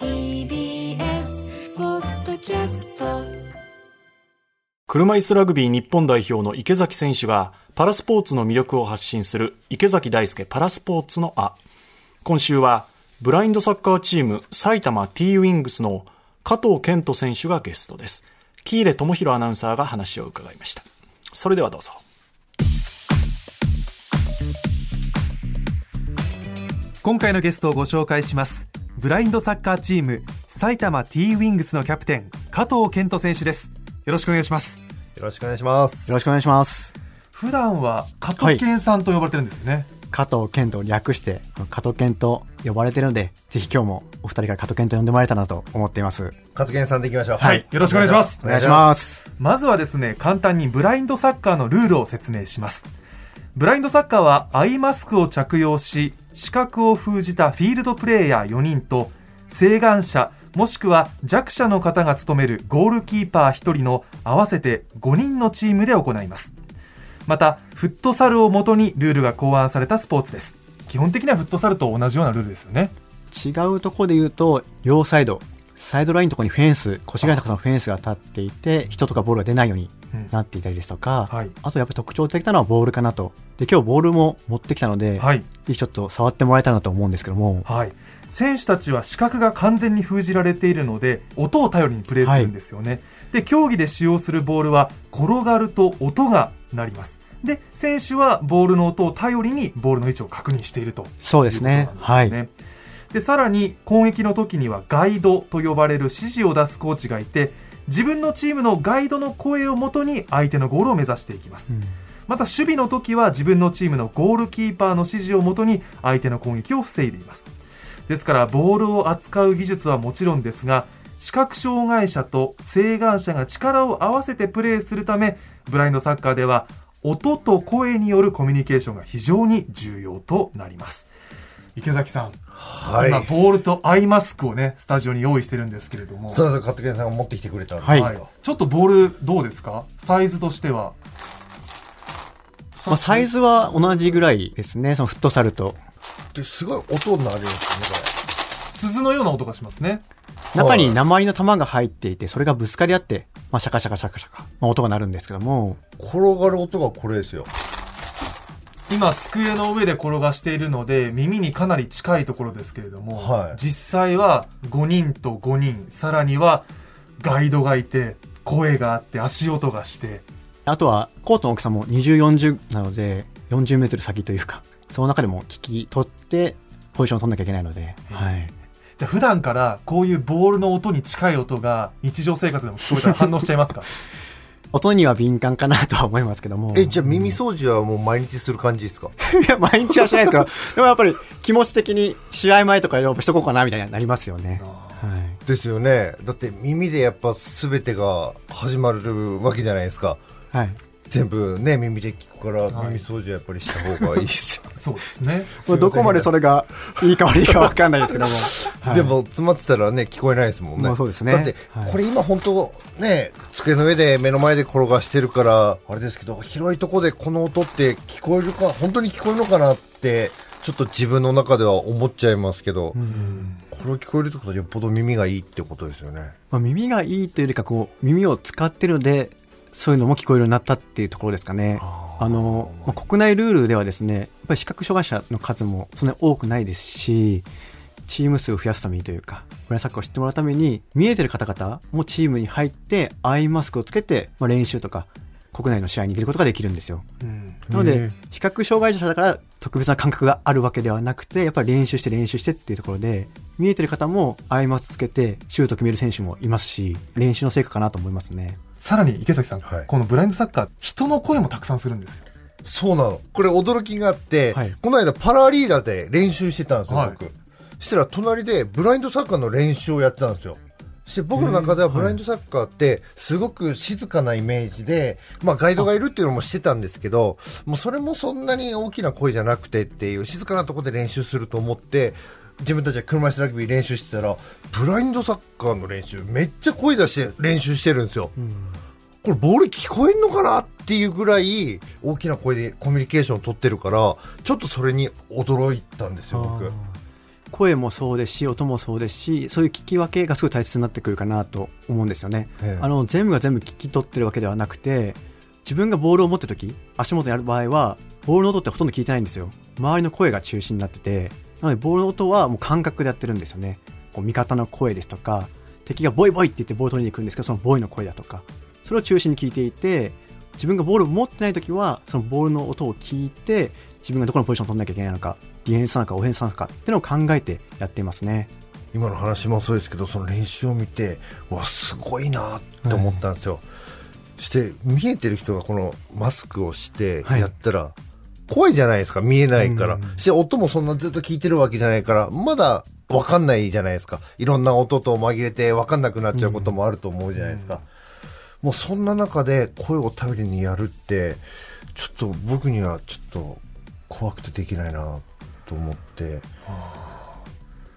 TBS ポッドキャスト。車椅子ラグビー日本代表の池崎選手がパラスポーツの魅力を発信する池崎大輔パラスポーツのあ今週はブラインドサッカーチーム埼玉 T ウィングスの加藤健人選手がゲストです。喜入智弘アナウンサーが話を伺いました。それではどうぞ。今回のゲストをご紹介しますブラインドサッカーチーム埼玉 T ウィングスのキャプテン加藤健人選手ですよろしくお願いしますよろしくお願いします。よろしくお願いします。普段は加藤健さんと呼ばれてるんですよね、加藤健と略して、加藤健と呼ばれてるので、ぜひ今日もお二人から加藤健と呼んでもらえたらなと思っています。加藤健さんでいきましょう。はいよろしくお願いしますお願いします。まずはですね簡単にブラインドサッカーのルールを説明しますブラインドサッカーはアイマスクを着用し視覚を封じたフィールドプレーヤー4人と晴眼者もしくは弱者の方が務めるゴールキーパー1人の合わせて5人のチームで行います。またフットサルをもとにルールが考案されたスポーツです。基本的にはフットサルと同じようなルールですよね。違うところで言うと、両サイド、サイドラインのところにフェンス、腰が高さのフェンスが立っていて、人とかボールが出ないようになっていたりですとか、はい。あとやっぱり特徴的なのはボールかなと。で、今日ボールも持ってきたので、はい。ぜひちょっと触ってもらえたらなと思うんですけども、はい、選手たちは視覚が完全に封じられているので音を頼りにプレーするんですよね、で競技で使用するボールは転がると音が鳴ります。で選手はボールの音を頼りにボールの位置を確認しているとそうですね。ですよねでさらに攻撃の時にはガイドと呼ばれる指示を出すコーチがいて自分のチームのガイドの声をもとに相手のゴールを目指していきます、うん。また守備の時は自分のチームのゴールキーパーの指示をもとに相手の攻撃を防いでいます。ですからボールを扱う技術はもちろんですが視覚障害者と晴眼者が力を合わせてプレーするためブラインドサッカーでは音と声によるコミュニケーションが非常に重要となります池崎さん、はい。今ボールとアイマスクをねスタジオに用意してるんですけれども。そうです加藤健さんが持ってきてくれたはい。はい。ちょっとボールどうですか？サイズとしては。まあ、サイズは同じぐらいですね、そのフットサルと。ですごい音になるんです鈴のような音がしますね。中に鉛の玉が入っていて、それがぶつかり合って、まあ、シャカシャカシャカシャカ、まあ、音が鳴るんですけども、ね。転がる音がこれですよ。今机の上で転がしているので耳にかなり近いところですけれども、はい。実際は5人と5人さらにはガイドがいて声があって足音がして。あとはコートの大きさも20、40なので、40メートル先というか、その中でも聞き取って、ポジションを取んなきゃいけないので、はい。じゃあ普段からこういうボールの音に近い音が日常生活でも聞こえたら反応しちゃいますか？音には敏感かなとは思いますけども。え、じゃあ耳掃除はもう毎日する感じですか？いや、毎日はしないですけど、でもやっぱり気持ち的に試合前とかやっぱしとこうかなみたいになりますよね。はい。ですよね。だって耳でやっぱ全てが始まるわけじゃないですか。はい。全部ね、耳で聞くからはい耳掃除はやっぱりした方がいいですよ。そうですねこれどこまでそれがいいか悪いかわかんないですけども。はいでも詰まってたらね、聞こえないですもんね。まあそうですねだってはい、これ今本当ね、机の上で目の前で転がしてるから、あれですけど、広いとこでこの音って聞こえるか、本当に聞こえるのかなって、ちょっと自分の中では思っちゃいますけど、これを聞こえるってことはよっぽど耳がいいってことですよね。まあ、耳がいいというよりか、こう、耳を使ってるので、そういうのも聞こえるようになったっていうところですかね。あの、まあ、国内ルールではですね、やっぱり視覚障害者の数もそんなに多くないですし、チーム数を増やすためにというか、ブラインドサッカーを知ってもらうために、見えてる方々もチームに入って、アイマスクをつけて、まあ、練習とか、国内の試合に出ることができるんですよ。うんなので、視覚障害者だから特別な感覚があるわけではなくて、やっぱり練習して練習してっていうところで、見えてる方もアイマスつけてシュート決める選手もいますし、練習の成果かなと思いますね。さらに池崎さん、はいこのブラインドサッカー人の声もたくさんするんですよそうなの。これ驚きがあって、はいこの間パラリーダーで練習してたんですよ、はい僕。そしたら隣でブラインドサッカーの練習をやってたんですよ。そして僕の中ではブラインドサッカーってすごく静かなイメージで、まあガイドがいるっていうのもしてたんですけど、もうそれもそんなに大きな声じゃなくてっていう静かなところで練習すると思って、自分たちは車椅子ラグビー練習してたら、ブラインドサッカーの練習めっちゃ声出して練習してるんですよ。これボール聞こえんのかなっていうぐらい大きな声でコミュニケーションを取ってるから、ちょっとそれに驚いたんですよ、僕。声もそうですし音もそうですしそういう聞き分けがすごい大切になってくるかなと思うんですよね、ええ。あの全部が全部聞き取ってるわけではなくて自分がボールを持ってる時足元にある場合はボールの音ってほとんど聞いてないんですよ。周りの声が中心になってて。なのでボールの音はもう感覚でやってるんですよね。こう味方の声ですとか敵がボイボイって言ってボール取りに行くんですけどそのボイの声だとか。それを中心に聞いていて自分がボールを持ってない時はそのボールの音を聞いて自分がどこのポジションを取らなきゃいけないのかディフェンスなのかオフェンスなのかっていうのを考えてやっていますね。今の話もそうですけどその練習を見てうわすごいなって思ったんですよ、そして見えてる人がこのマスクをしてはい。やったら怖いじゃないですか見えないから、して音もそんなずっと聞いてるわけじゃないからまだ分かんないじゃないですか。いろんな音と紛れて分かんなくなっちゃうこともあると思うじゃないですか、もうそんな中で声を頼りにやるってちょっと僕にはちょっと怖くてできないなと思って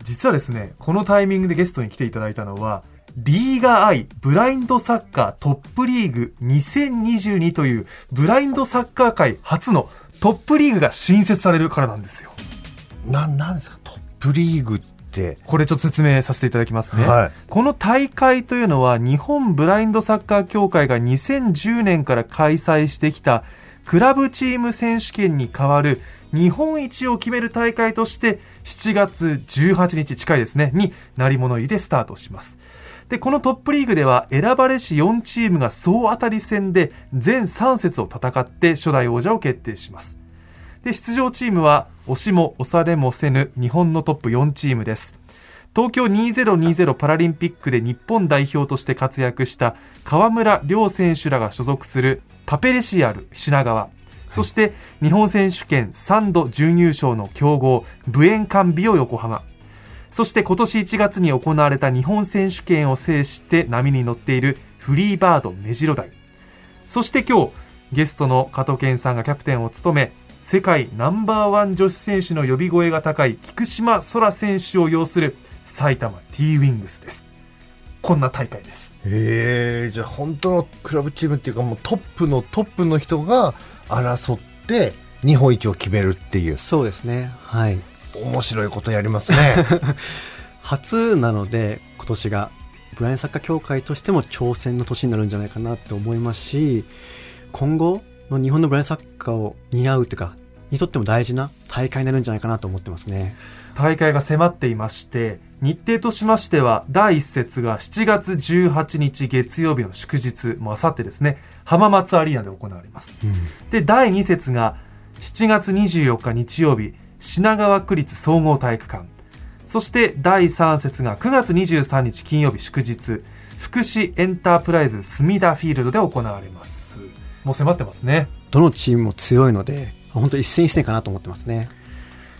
実はですね、このタイミングでゲストに来ていただいたのは、リーガアイブラインドサッカートップリーグ2022というブラインドサッカー界初のトップリーグが新設されるからなんですよ。ななんですか？トップリーグってこれちょっと説明させていただきますね。はいこの大会というのは日本ブラインドサッカー協会が2010年から開催してきたクラブチーム選手権に代わる日本一を決める大会として7月18日近いですね、に鳴り物入りでスタートします。で、このトップリーグでは選ばれし4チームが総当たり戦で全3節を戦って初代王者を決定します。で、出場チームは押しも押されもせぬ日本のトップ4チームです。東京2020パラリンピックで日本代表として活躍した河村亮選手らが所属するパペレシアル品川、そして日本選手権3度準優勝の強豪ブエンカンビオ横浜、そして今年1月に行われた日本選手権を制して波に乗っているフリーバード目白台、そして今日ゲストの加藤健さんがキャプテンを務め世界ナンバーワン女子選手の呼び声が高い菊島空選手を擁する埼玉 T ウィングスですこんな大会です。へえじゃあ本当のクラブチームっていうかもうトップのトップの人が争って日本一を決めるっていう。そうですね。はい。面白いことやりますね。初なので今年がブラインドサッカー協会としても挑戦の年になるんじゃないかなと思いますし今後の日本のブラインドサッカーを担うというかにとっても大事な大会になるんじゃないかなと思ってますね。大会が迫っていまして日程としましては第1節が7月18日月曜日の祝日もうあさってですね浜松アリーナで行われます。で第2節が7月24日日曜日品川区立総合体育館。そして第3節が9月23日金曜日祝日福祉エンタープライズ隅田フィールドで行われます。もう迫ってますね。どのチームも強いので本当一戦一戦かなと思ってますね。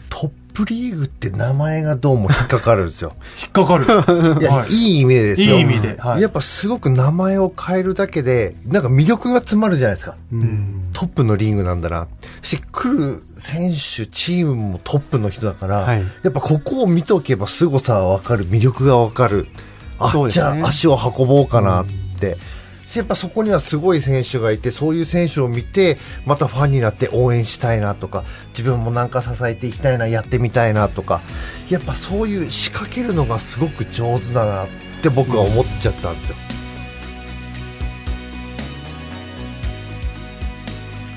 トップリーグって名前がどうも引っかかるんですよ。引っかかる。いや、はい。い、い意味でですよ。いい意味ではい。やっぱすごく名前を変えるだけでなんか魅力が詰まるじゃないですか。うん。トップのリーグなんだな。し来る選手チームもトップの人だから、はい。やっぱここを見とけば凄さは分かる。魅力が分かる。あ、ね。ゃあ足を運ぼうかなって、やっぱそこにはすごい選手がいてそういう選手を見てまたファンになって応援したいなとか自分もなんか支えていきたいなやってみたいなとかやっぱそういう仕掛けるのがすごく上手だなって僕は思っちゃったんですよ。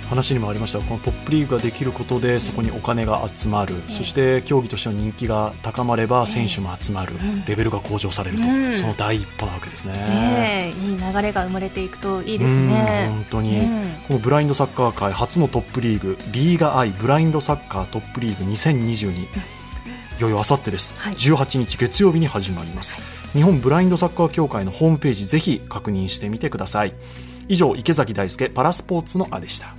話にもありましたがこのトップリーグができることでそこにお金が集まる、そして競技としての人気が高まれば選手も集まる、レベルが向上されると、うん。その第一歩なわけですね。ねえいい流れが生まれていくといいですうんね。本当に、うん。このブラインドサッカー界初のトップリーグリーガアイブラインドサッカートップリーグ2022いよいよあさってです、はい。18日月曜日に始まります。日本ブラインドサッカー協会のホームページぜひ確認してみてください。以上池崎大輔パラスポーツのあでした